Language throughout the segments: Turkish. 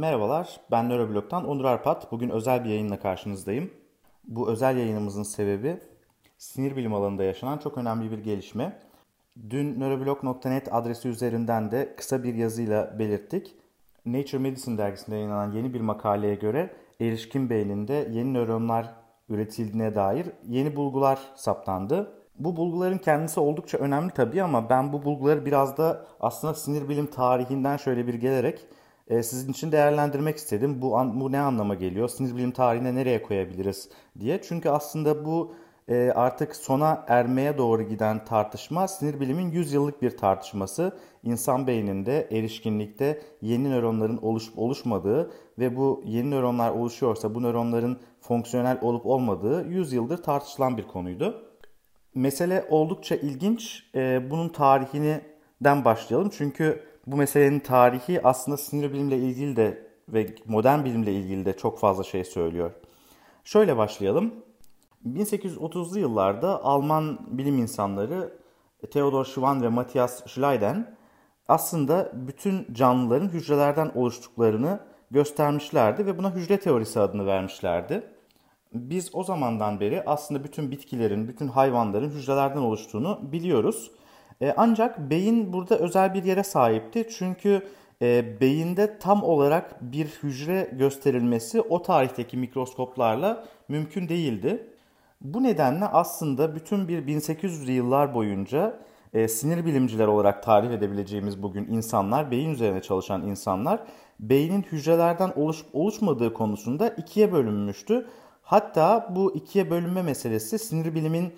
Merhabalar, ben Nöroblog'dan Onur Arpat. Bugün özel bir yayınla karşınızdayım. Bu özel yayınımızın sebebi sinir bilim alanında yaşanan çok önemli bir gelişme. Dün nöroblog.net adresi üzerinden de kısa bir yazıyla belirttik. Nature Medicine dergisinde yayınlanan yeni bir makaleye göre erişkin beyninde yeni nöronlar üretildiğine dair yeni bulgular saptandı. Bu bulguların kendisi oldukça önemli tabii ama ben bu bulguları biraz da aslında sinir bilim tarihinden şöyle bir gelerek e, sizin için değerlendirmek istedim. Bu, an, bu ne anlama geliyor? Sinir bilim tarihine nereye koyabiliriz diye. Çünkü aslında bu e, artık sona ermeye doğru giden tartışma sinir bilimin 100 yıllık bir tartışması. İnsan beyninde erişkinlikte yeni nöronların oluşup oluşmadığı ve bu yeni nöronlar oluşuyorsa bu nöronların fonksiyonel olup olmadığı 100 yıldır tartışılan bir konuydu. Mesele oldukça ilginç. E, bunun tarihini başlayalım. Çünkü bu meselenin tarihi aslında sinir bilimle ilgili de ve modern bilimle ilgili de çok fazla şey söylüyor. Şöyle başlayalım. 1830'lu yıllarda Alman bilim insanları Theodor Schwann ve Matthias Schleiden aslında bütün canlıların hücrelerden oluştuklarını göstermişlerdi ve buna hücre teorisi adını vermişlerdi. Biz o zamandan beri aslında bütün bitkilerin, bütün hayvanların hücrelerden oluştuğunu biliyoruz. E, ancak beyin burada özel bir yere sahipti. Çünkü e, beyinde tam olarak bir hücre gösterilmesi o tarihteki mikroskoplarla mümkün değildi. Bu nedenle aslında bütün bir 1800'lü yıllar boyunca e, sinir bilimciler olarak tarif edebileceğimiz bugün insanlar, beyin üzerine çalışan insanlar beynin hücrelerden oluşup oluşmadığı konusunda ikiye bölünmüştü. Hatta bu ikiye bölünme meselesi sinir bilimin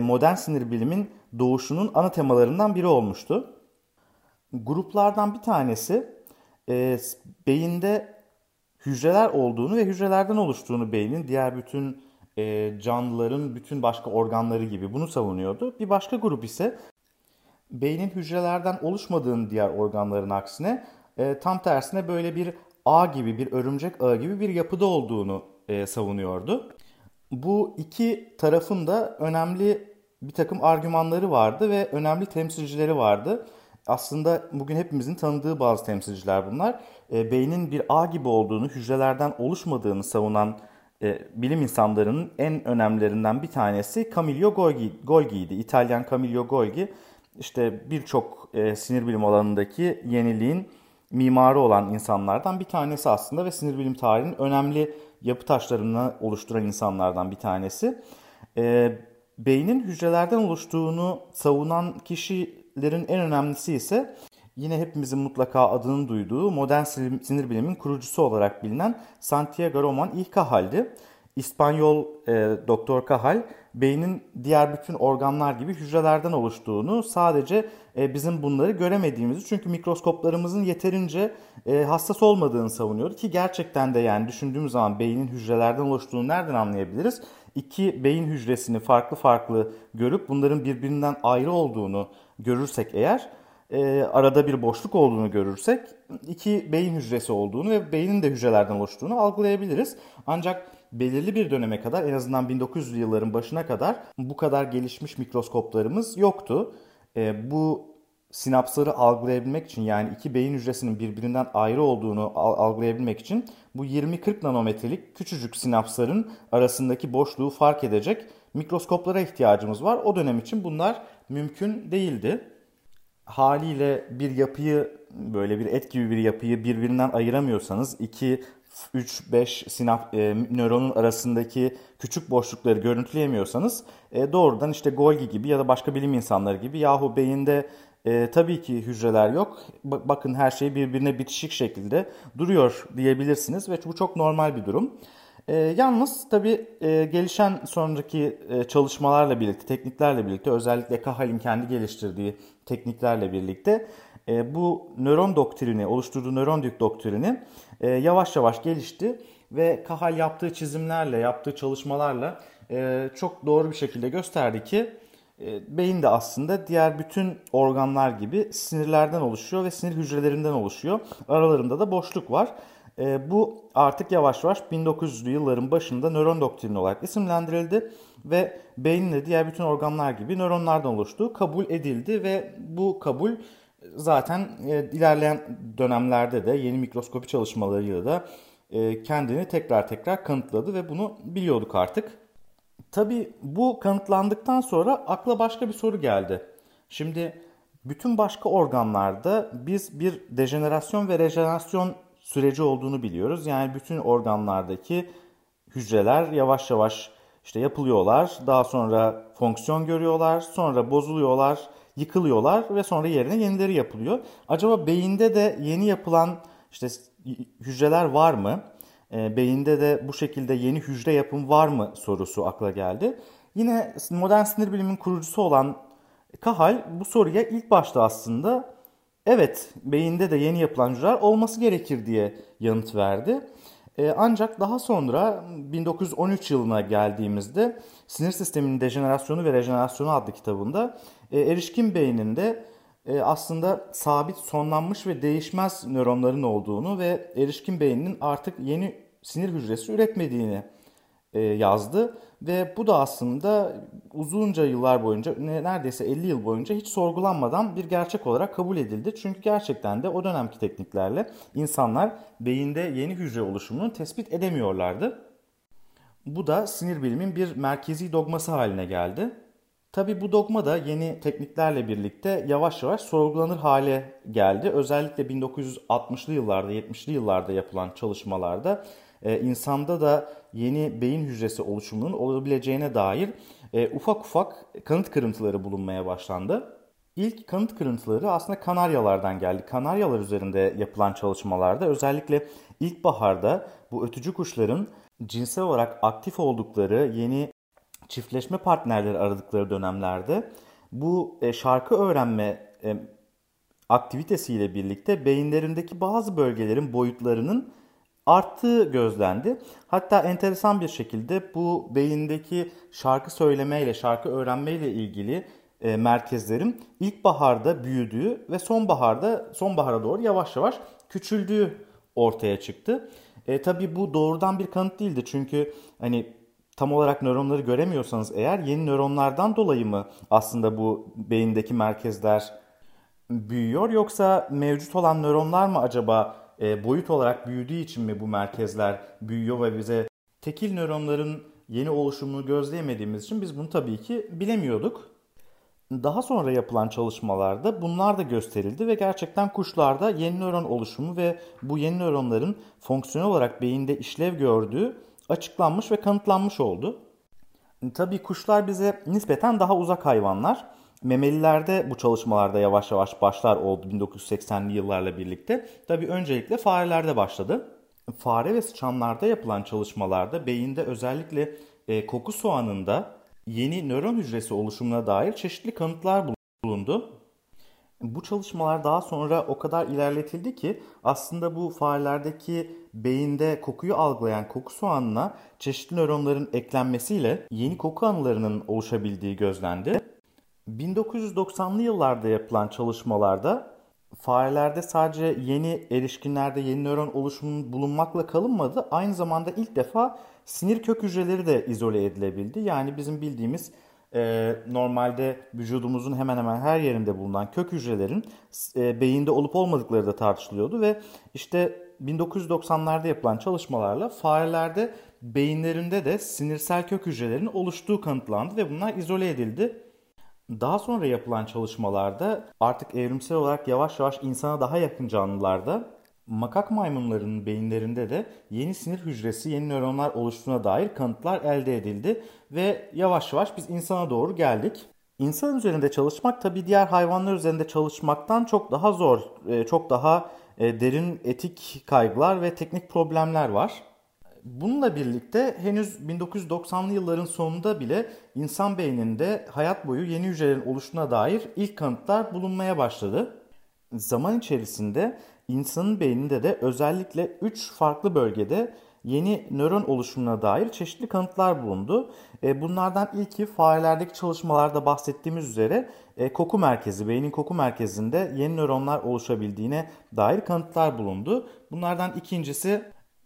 modern sinir bilimin doğuşunun ana temalarından biri olmuştu. Gruplardan bir tanesi e, beyinde hücreler olduğunu ve hücrelerden oluştuğunu beynin diğer bütün e, canlıların bütün başka organları gibi bunu savunuyordu. Bir başka grup ise beynin hücrelerden oluşmadığını diğer organların aksine tam tersine böyle bir ağ gibi bir örümcek ağı gibi bir yapıda olduğunu savunuyordu. Bu iki tarafın da önemli bir takım argümanları vardı ve önemli temsilcileri vardı. Aslında bugün hepimizin tanıdığı bazı temsilciler bunlar. E, beynin bir ağ gibi olduğunu, hücrelerden oluşmadığını savunan e, bilim insanlarının en önemlilerinden bir tanesi Camillo Golgi, Golgi'ydi. İtalyan Camillo Golgi işte birçok e, sinir bilim alanındaki yeniliğin mimarı olan insanlardan bir tanesi aslında ve sinir bilim tarihinin önemli yapı taşlarını oluşturan insanlardan bir tanesi. E, beynin hücrelerden oluştuğunu savunan kişilerin en önemlisi ise yine hepimizin mutlaka adını duyduğu modern sinir bilimin kurucusu olarak bilinen Santiago Roman y Cajal'di. İspanyol e, Doktor Cajal beynin diğer bütün organlar gibi hücrelerden oluştuğunu sadece e, bizim bunları göremediğimizi çünkü mikroskoplarımızın yeterince e, hassas olmadığını savunuyordu ki gerçekten de yani düşündüğümüz zaman beynin hücrelerden oluştuğunu nereden anlayabiliriz? İki beyin hücresini farklı farklı görüp bunların birbirinden ayrı olduğunu görürsek eğer e, arada bir boşluk olduğunu görürsek iki beyin hücresi olduğunu ve beynin de hücrelerden oluştuğunu algılayabiliriz. Ancak belirli bir döneme kadar en azından 1900'lü yılların başına kadar bu kadar gelişmiş mikroskoplarımız yoktu. E, bu sinapsları algılayabilmek için yani iki beyin hücresinin birbirinden ayrı olduğunu algılayabilmek için bu 20-40 nanometrelik küçücük sinapsların arasındaki boşluğu fark edecek mikroskoplara ihtiyacımız var. O dönem için bunlar mümkün değildi. Haliyle bir yapıyı böyle bir et gibi bir yapıyı birbirinden ayıramıyorsanız iki 3-5 sinap e, nöronun arasındaki küçük boşlukları görüntüleyemiyorsanız e, doğrudan işte Golgi gibi ya da başka bilim insanları gibi yahu beyinde e, tabii ki hücreler yok. Ba- bakın her şey birbirine bitişik şekilde duruyor diyebilirsiniz ve bu çok normal bir durum. E, yalnız tabii e, gelişen sonraki e, çalışmalarla birlikte, tekniklerle birlikte özellikle Kahal'in kendi geliştirdiği tekniklerle birlikte e, bu nöron doktrini, oluşturduğu nöron doktrini e, yavaş yavaş gelişti ve Kahal yaptığı çizimlerle, yaptığı çalışmalarla e, çok doğru bir şekilde gösterdi ki e, beyin de aslında diğer bütün organlar gibi sinirlerden oluşuyor ve sinir hücrelerinden oluşuyor. Aralarında da boşluk var. E, bu artık yavaş yavaş 1900'lü yılların başında nöron doktrini olarak isimlendirildi ve beynin de diğer bütün organlar gibi nöronlardan oluştuğu kabul edildi ve bu kabul zaten e, ilerleyen dönemlerde de yeni mikroskopi çalışmalarıyla da e, kendini tekrar tekrar kanıtladı ve bunu biliyorduk artık. Tabi bu kanıtlandıktan sonra akla başka bir soru geldi. Şimdi bütün başka organlarda biz bir dejenerasyon ve rejenerasyon süreci olduğunu biliyoruz. Yani bütün organlardaki hücreler yavaş yavaş işte yapılıyorlar. Daha sonra fonksiyon görüyorlar. Sonra bozuluyorlar, yıkılıyorlar ve sonra yerine yenileri yapılıyor. Acaba beyinde de yeni yapılan işte hücreler var mı? E, beyinde de bu şekilde yeni hücre yapım var mı sorusu akla geldi. Yine modern sinir bilimin kurucusu olan Kahal bu soruya ilk başta aslında evet beyinde de yeni yapılan hücreler olması gerekir diye yanıt verdi. E, ancak daha sonra 1913 yılına geldiğimizde Sinir Sisteminin Dejenerasyonu ve Rejenerasyonu adlı kitabında e, erişkin beyninde e, aslında sabit, sonlanmış ve değişmez nöronların olduğunu ve erişkin beyninin artık yeni sinir hücresi üretmediğini e, yazdı. Ve bu da aslında uzunca yıllar boyunca, neredeyse 50 yıl boyunca hiç sorgulanmadan bir gerçek olarak kabul edildi. Çünkü gerçekten de o dönemki tekniklerle insanlar beyinde yeni hücre oluşumunu tespit edemiyorlardı. Bu da sinir bilimin bir merkezi dogması haline geldi. Tabi bu dogma da yeni tekniklerle birlikte yavaş yavaş sorgulanır hale geldi. Özellikle 1960'lı yıllarda, 70'li yıllarda yapılan çalışmalarda e, insanda da yeni beyin hücresi oluşumunun olabileceğine dair e, ufak ufak kanıt kırıntıları bulunmaya başlandı. İlk kanıt kırıntıları aslında kanaryalardan geldi. Kanaryalar üzerinde yapılan çalışmalarda özellikle ilkbaharda bu ötücü kuşların cinsel olarak aktif oldukları yeni çiftleşme partnerleri aradıkları dönemlerde bu e, şarkı öğrenme e, aktivitesiyle birlikte beyinlerindeki bazı bölgelerin boyutlarının arttığı gözlendi. Hatta enteresan bir şekilde bu beyindeki şarkı söylemeyle, şarkı öğrenmeyle ilgili e, merkezlerin ilkbaharda büyüdüğü ve sonbaharda sonbahara doğru yavaş yavaş küçüldüğü ortaya çıktı. E, tabii bu doğrudan bir kanıt değildi çünkü hani tam olarak nöronları göremiyorsanız eğer yeni nöronlardan dolayı mı aslında bu beyindeki merkezler büyüyor yoksa mevcut olan nöronlar mı acaba e, boyut olarak büyüdüğü için mi bu merkezler büyüyor ve bize tekil nöronların yeni oluşumunu gözleyemediğimiz için biz bunu tabii ki bilemiyorduk. Daha sonra yapılan çalışmalarda bunlar da gösterildi ve gerçekten kuşlarda yeni nöron oluşumu ve bu yeni nöronların fonksiyonel olarak beyinde işlev gördüğü açıklanmış ve kanıtlanmış oldu. Tabii kuşlar bize nispeten daha uzak hayvanlar. Memelilerde bu çalışmalarda yavaş yavaş başlar oldu 1980'li yıllarla birlikte. Tabii öncelikle farelerde başladı. Fare ve sıçanlarda yapılan çalışmalarda beyinde özellikle e, koku soğanında yeni nöron hücresi oluşumuna dair çeşitli kanıtlar bulundu. Bu çalışmalar daha sonra o kadar ilerletildi ki aslında bu farelerdeki beyinde kokuyu algılayan koku soğanına çeşitli nöronların eklenmesiyle yeni koku anılarının oluşabildiği gözlendi. 1990'lı yıllarda yapılan çalışmalarda farelerde sadece yeni erişkinlerde yeni nöron oluşumunun bulunmakla kalınmadı. Aynı zamanda ilk defa sinir kök hücreleri de izole edilebildi. Yani bizim bildiğimiz e, normalde vücudumuzun hemen hemen her yerinde bulunan kök hücrelerin e, beyinde olup olmadıkları da tartışılıyordu ve işte 1990'larda yapılan çalışmalarla farelerde beyinlerinde de sinirsel kök hücrelerinin oluştuğu kanıtlandı ve bunlar izole edildi. Daha sonra yapılan çalışmalarda artık evrimsel olarak yavaş yavaş insana daha yakın canlılarda makak maymunlarının beyinlerinde de yeni sinir hücresi, yeni nöronlar oluştuğuna dair kanıtlar elde edildi ve yavaş yavaş biz insana doğru geldik. İnsan üzerinde çalışmak tabii diğer hayvanlar üzerinde çalışmaktan çok daha zor, e, çok daha e, derin etik kaygılar ve teknik problemler var. Bununla birlikte henüz 1990'lı yılların sonunda bile insan beyninde hayat boyu yeni hücrelerin oluşuna dair ilk kanıtlar bulunmaya başladı. Zaman içerisinde insanın beyninde de özellikle 3 farklı bölgede yeni nöron oluşumuna dair çeşitli kanıtlar bulundu. E, bunlardan ilki farelerdeki çalışmalarda bahsettiğimiz üzere e, koku merkezi, beynin koku merkezinde yeni nöronlar oluşabildiğine dair kanıtlar bulundu. Bunlardan ikincisi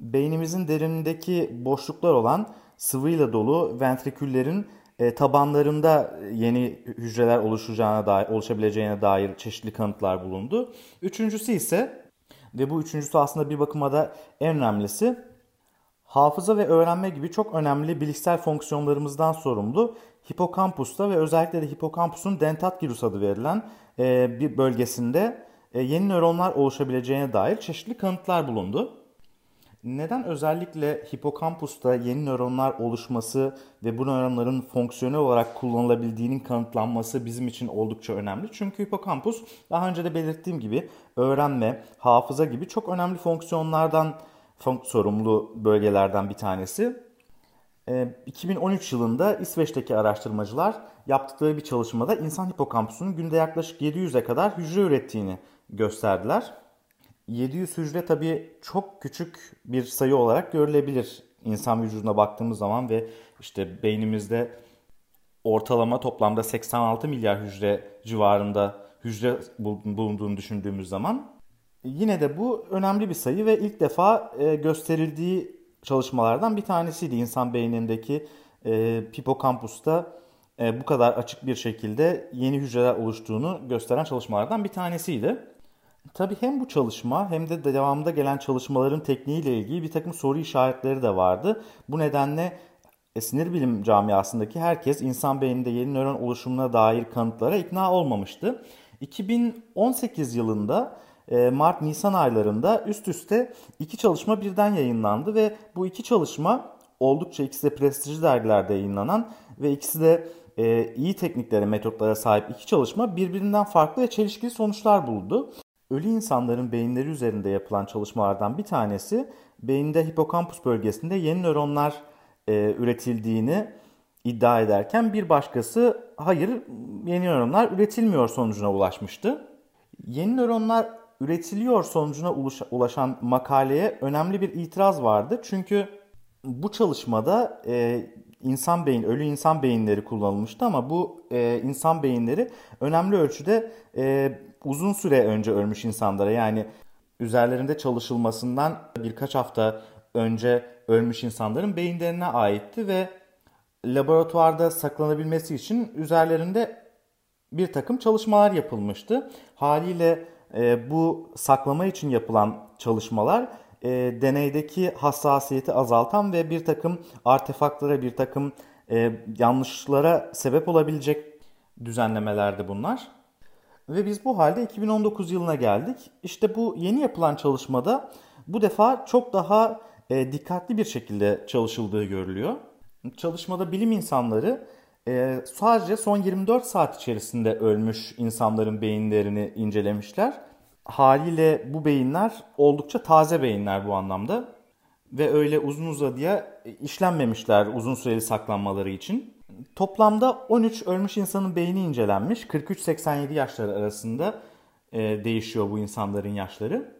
beynimizin derinindeki boşluklar olan sıvıyla dolu ventriküllerin e, tabanlarında yeni hücreler oluşacağına dair, oluşabileceğine dair çeşitli kanıtlar bulundu. Üçüncüsü ise ve bu üçüncüsü aslında bir bakıma da en önemlisi hafıza ve öğrenme gibi çok önemli bilişsel fonksiyonlarımızdan sorumlu hipokampusta ve özellikle de hipokampusun dentat gyrus adı verilen e, bir bölgesinde e, yeni nöronlar oluşabileceğine dair çeşitli kanıtlar bulundu. Neden özellikle hipokampusta yeni nöronlar oluşması ve bu nöronların fonksiyonel olarak kullanılabildiğinin kanıtlanması bizim için oldukça önemli. Çünkü hipokampus daha önce de belirttiğim gibi öğrenme, hafıza gibi çok önemli fonksiyonlardan sorumlu bölgelerden bir tanesi. 2013 ee, yılında İsveç'teki araştırmacılar yaptıkları bir çalışmada insan hipokampusunun günde yaklaşık 700'e kadar hücre ürettiğini gösterdiler. 700 hücre tabii çok küçük bir sayı olarak görülebilir insan vücuduna baktığımız zaman ve işte beynimizde ortalama toplamda 86 milyar hücre civarında hücre bulunduğunu düşündüğümüz zaman yine de bu önemli bir sayı ve ilk defa e, gösterildiği çalışmalardan bir tanesiydi. İnsan beynindeki e, hipokampusta e, bu kadar açık bir şekilde yeni hücreler oluştuğunu gösteren çalışmalardan bir tanesiydi. Tabii hem bu çalışma hem de devamında gelen çalışmaların tekniğiyle ilgili bir takım soru işaretleri de vardı. Bu nedenle e, sinir bilim camiasındaki herkes insan beyninde yeni nöron oluşumuna dair kanıtlara ikna olmamıştı. 2018 yılında e, Mart-Nisan aylarında üst üste iki çalışma birden yayınlandı ve bu iki çalışma oldukça ikisi de prestijli dergilerde yayınlanan ve ikisi de e, iyi tekniklere, metotlara sahip iki çalışma birbirinden farklı ve çelişkili sonuçlar buldu. Ölü insanların beyinleri üzerinde yapılan çalışmalardan bir tanesi beyinde hipokampus bölgesinde yeni nöronlar e, üretildiğini iddia ederken bir başkası hayır yeni nöronlar üretilmiyor sonucuna ulaşmıştı. Yeni nöronlar üretiliyor sonucuna ulaşan makaleye önemli bir itiraz vardı. Çünkü bu çalışmada e, insan beyin, ölü insan beyinleri kullanılmıştı ama bu e, insan beyinleri önemli ölçüde e, uzun süre önce ölmüş insanlara yani üzerlerinde çalışılmasından birkaç hafta önce ölmüş insanların beyinlerine aitti ve laboratuvarda saklanabilmesi için üzerlerinde bir takım çalışmalar yapılmıştı. Haliyle e, bu saklama için yapılan çalışmalar e, deneydeki hassasiyeti azaltan ve bir takım artefaktlara, bir takım e, yanlışlara sebep olabilecek düzenlemelerdi bunlar. Ve biz bu halde 2019 yılına geldik. İşte bu yeni yapılan çalışmada bu defa çok daha e, dikkatli bir şekilde çalışıldığı görülüyor. Çalışmada bilim insanları e, sadece son 24 saat içerisinde ölmüş insanların beyinlerini incelemişler. Haliyle bu beyinler oldukça taze beyinler bu anlamda. Ve öyle uzun uzadıya işlenmemişler uzun süreli saklanmaları için. Toplamda 13 ölmüş insanın beyni incelenmiş. 43-87 yaşları arasında e, değişiyor bu insanların yaşları.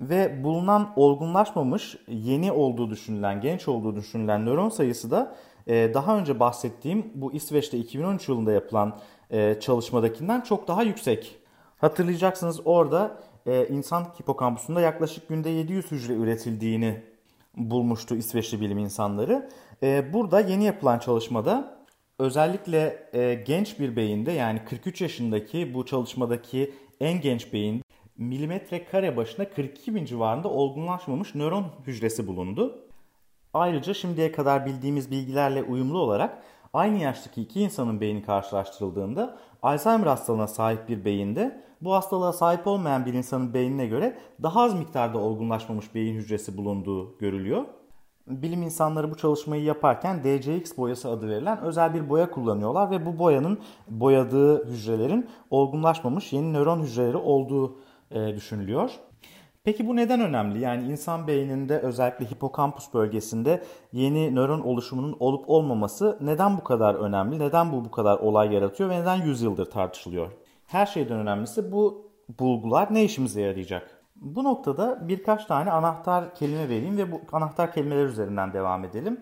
Ve bulunan olgunlaşmamış, yeni olduğu düşünülen, genç olduğu düşünülen nöron sayısı da e, daha önce bahsettiğim bu İsveç'te 2013 yılında yapılan e, çalışmadakinden çok daha yüksek. Hatırlayacaksınız orada e, insan hipokampusunda yaklaşık günde 700 hücre üretildiğini bulmuştu İsveçli bilim insanları. E, burada yeni yapılan çalışmada özellikle e, genç bir beyinde yani 43 yaşındaki bu çalışmadaki en genç beyin milimetre kare başına 42 bin civarında olgunlaşmamış nöron hücresi bulundu. Ayrıca şimdiye kadar bildiğimiz bilgilerle uyumlu olarak aynı yaştaki iki insanın beyni karşılaştırıldığında Alzheimer hastalığına sahip bir beyinde bu hastalığa sahip olmayan bir insanın beynine göre daha az miktarda olgunlaşmamış beyin hücresi bulunduğu görülüyor. Bilim insanları bu çalışmayı yaparken DCX boyası adı verilen özel bir boya kullanıyorlar ve bu boyanın boyadığı hücrelerin olgunlaşmamış yeni nöron hücreleri olduğu e, düşünülüyor. Peki bu neden önemli? Yani insan beyninde özellikle hipokampus bölgesinde yeni nöron oluşumunun olup olmaması neden bu kadar önemli? Neden bu bu kadar olay yaratıyor ve neden yüzyıldır tartışılıyor? Her şeyden önemlisi bu bulgular ne işimize yarayacak? Bu noktada birkaç tane anahtar kelime vereyim ve bu anahtar kelimeler üzerinden devam edelim.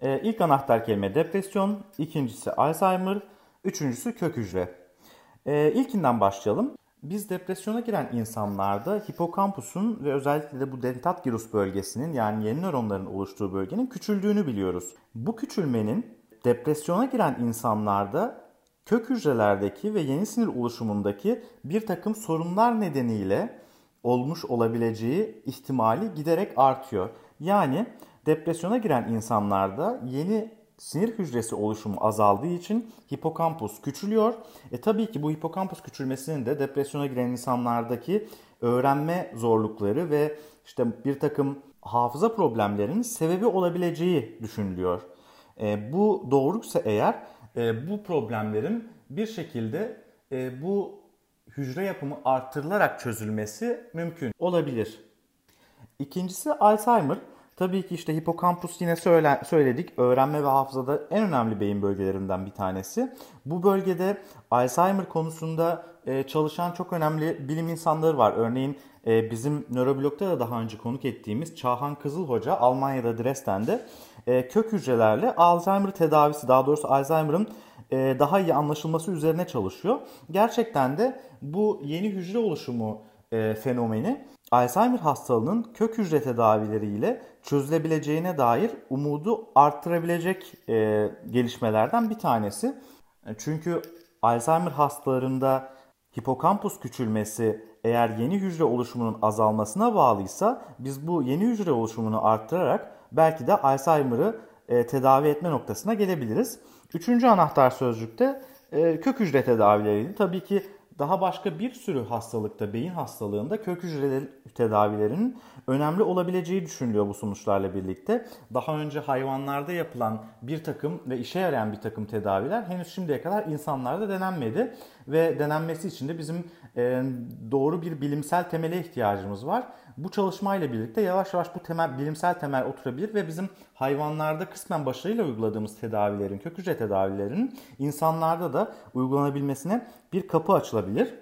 Ee, ilk anahtar kelime depresyon, ikincisi Alzheimer, üçüncüsü kök hücre. Ee, ilkinden başlayalım. Biz depresyona giren insanlarda hipokampusun ve özellikle de bu dentat gyrus bölgesinin yani yeni nöronların oluştuğu bölgenin küçüldüğünü biliyoruz. Bu küçülmenin depresyona giren insanlarda kök hücrelerdeki ve yeni sinir oluşumundaki bir takım sorunlar nedeniyle olmuş olabileceği ihtimali giderek artıyor. Yani depresyona giren insanlarda yeni sinir hücresi oluşumu azaldığı için hipokampus küçülüyor. E tabii ki bu hipokampus küçülmesinin de depresyona giren insanlardaki öğrenme zorlukları ve işte bir takım hafıza problemlerinin sebebi olabileceği düşünülüyor. E, bu doğruysa eğer e, bu problemlerin bir şekilde e, bu hücre yapımı arttırılarak çözülmesi mümkün olabilir. İkincisi Alzheimer. Tabii ki işte hipokampus yine söyle, söyledik. Öğrenme ve hafızada en önemli beyin bölgelerinden bir tanesi. Bu bölgede Alzheimer konusunda e, çalışan çok önemli bilim insanları var. Örneğin e, bizim nöroblokta da daha önce konuk ettiğimiz Çağhan Kızıl Hoca Almanya'da Dresden'de e, kök hücrelerle Alzheimer tedavisi daha doğrusu Alzheimer'ın daha iyi anlaşılması üzerine çalışıyor. Gerçekten de bu yeni hücre oluşumu e, fenomeni Alzheimer hastalığının kök hücre tedavileriyle çözülebileceğine dair umudu arttırabilecek e, gelişmelerden bir tanesi. Çünkü Alzheimer hastalarında hipokampus küçülmesi eğer yeni hücre oluşumunun azalmasına bağlıysa biz bu yeni hücre oluşumunu arttırarak belki de Alzheimer'ı e, tedavi etme noktasına gelebiliriz. Üçüncü anahtar sözcükte e, kök hücre tedavileriydi. Tabii ki daha başka bir sürü hastalıkta, beyin hastalığında kök hücre tedavilerinin önemli olabileceği düşünülüyor bu sonuçlarla birlikte. Daha önce hayvanlarda yapılan bir takım ve işe yarayan bir takım tedaviler henüz şimdiye kadar insanlarda denenmedi. Ve denenmesi için de bizim e, doğru bir bilimsel temele ihtiyacımız var. Bu çalışmayla birlikte yavaş yavaş bu temel bilimsel temel oturabilir ve bizim hayvanlarda kısmen başarıyla uyguladığımız tedavilerin, kök hücre tedavilerinin insanlarda da uygulanabilmesine bir kapı açılabilir.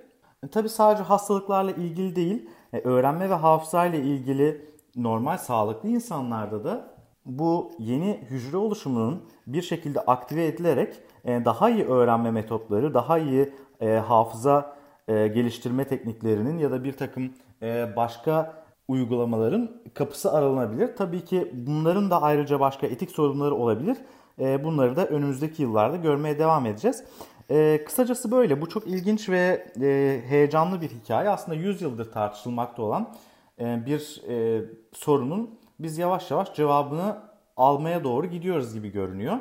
E, tabii sadece hastalıklarla ilgili değil, e, öğrenme ve hafıza ile ilgili normal sağlıklı insanlarda da bu yeni hücre oluşumunun bir şekilde aktive edilerek e, daha iyi öğrenme metotları, daha iyi e, hafıza e, geliştirme tekniklerinin ya da bir takım e, başka uygulamaların kapısı aralanabilir. Tabii ki bunların da ayrıca başka etik sorunları olabilir. E, bunları da önümüzdeki yıllarda görmeye devam edeceğiz. E, kısacası böyle. Bu çok ilginç ve e, heyecanlı bir hikaye. Aslında 100 yıldır tartışılmakta olan e, bir e, sorunun biz yavaş yavaş cevabını almaya doğru gidiyoruz gibi görünüyor.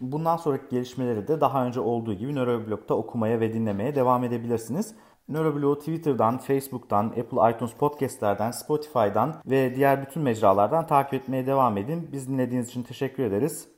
Bundan sonraki gelişmeleri de daha önce olduğu gibi Nöroblog'da okumaya ve dinlemeye devam edebilirsiniz. Nöroblog'u Twitter'dan, Facebook'tan, Apple iTunes Podcast'lerden, Spotify'dan ve diğer bütün mecralardan takip etmeye devam edin. Biz dinlediğiniz için teşekkür ederiz.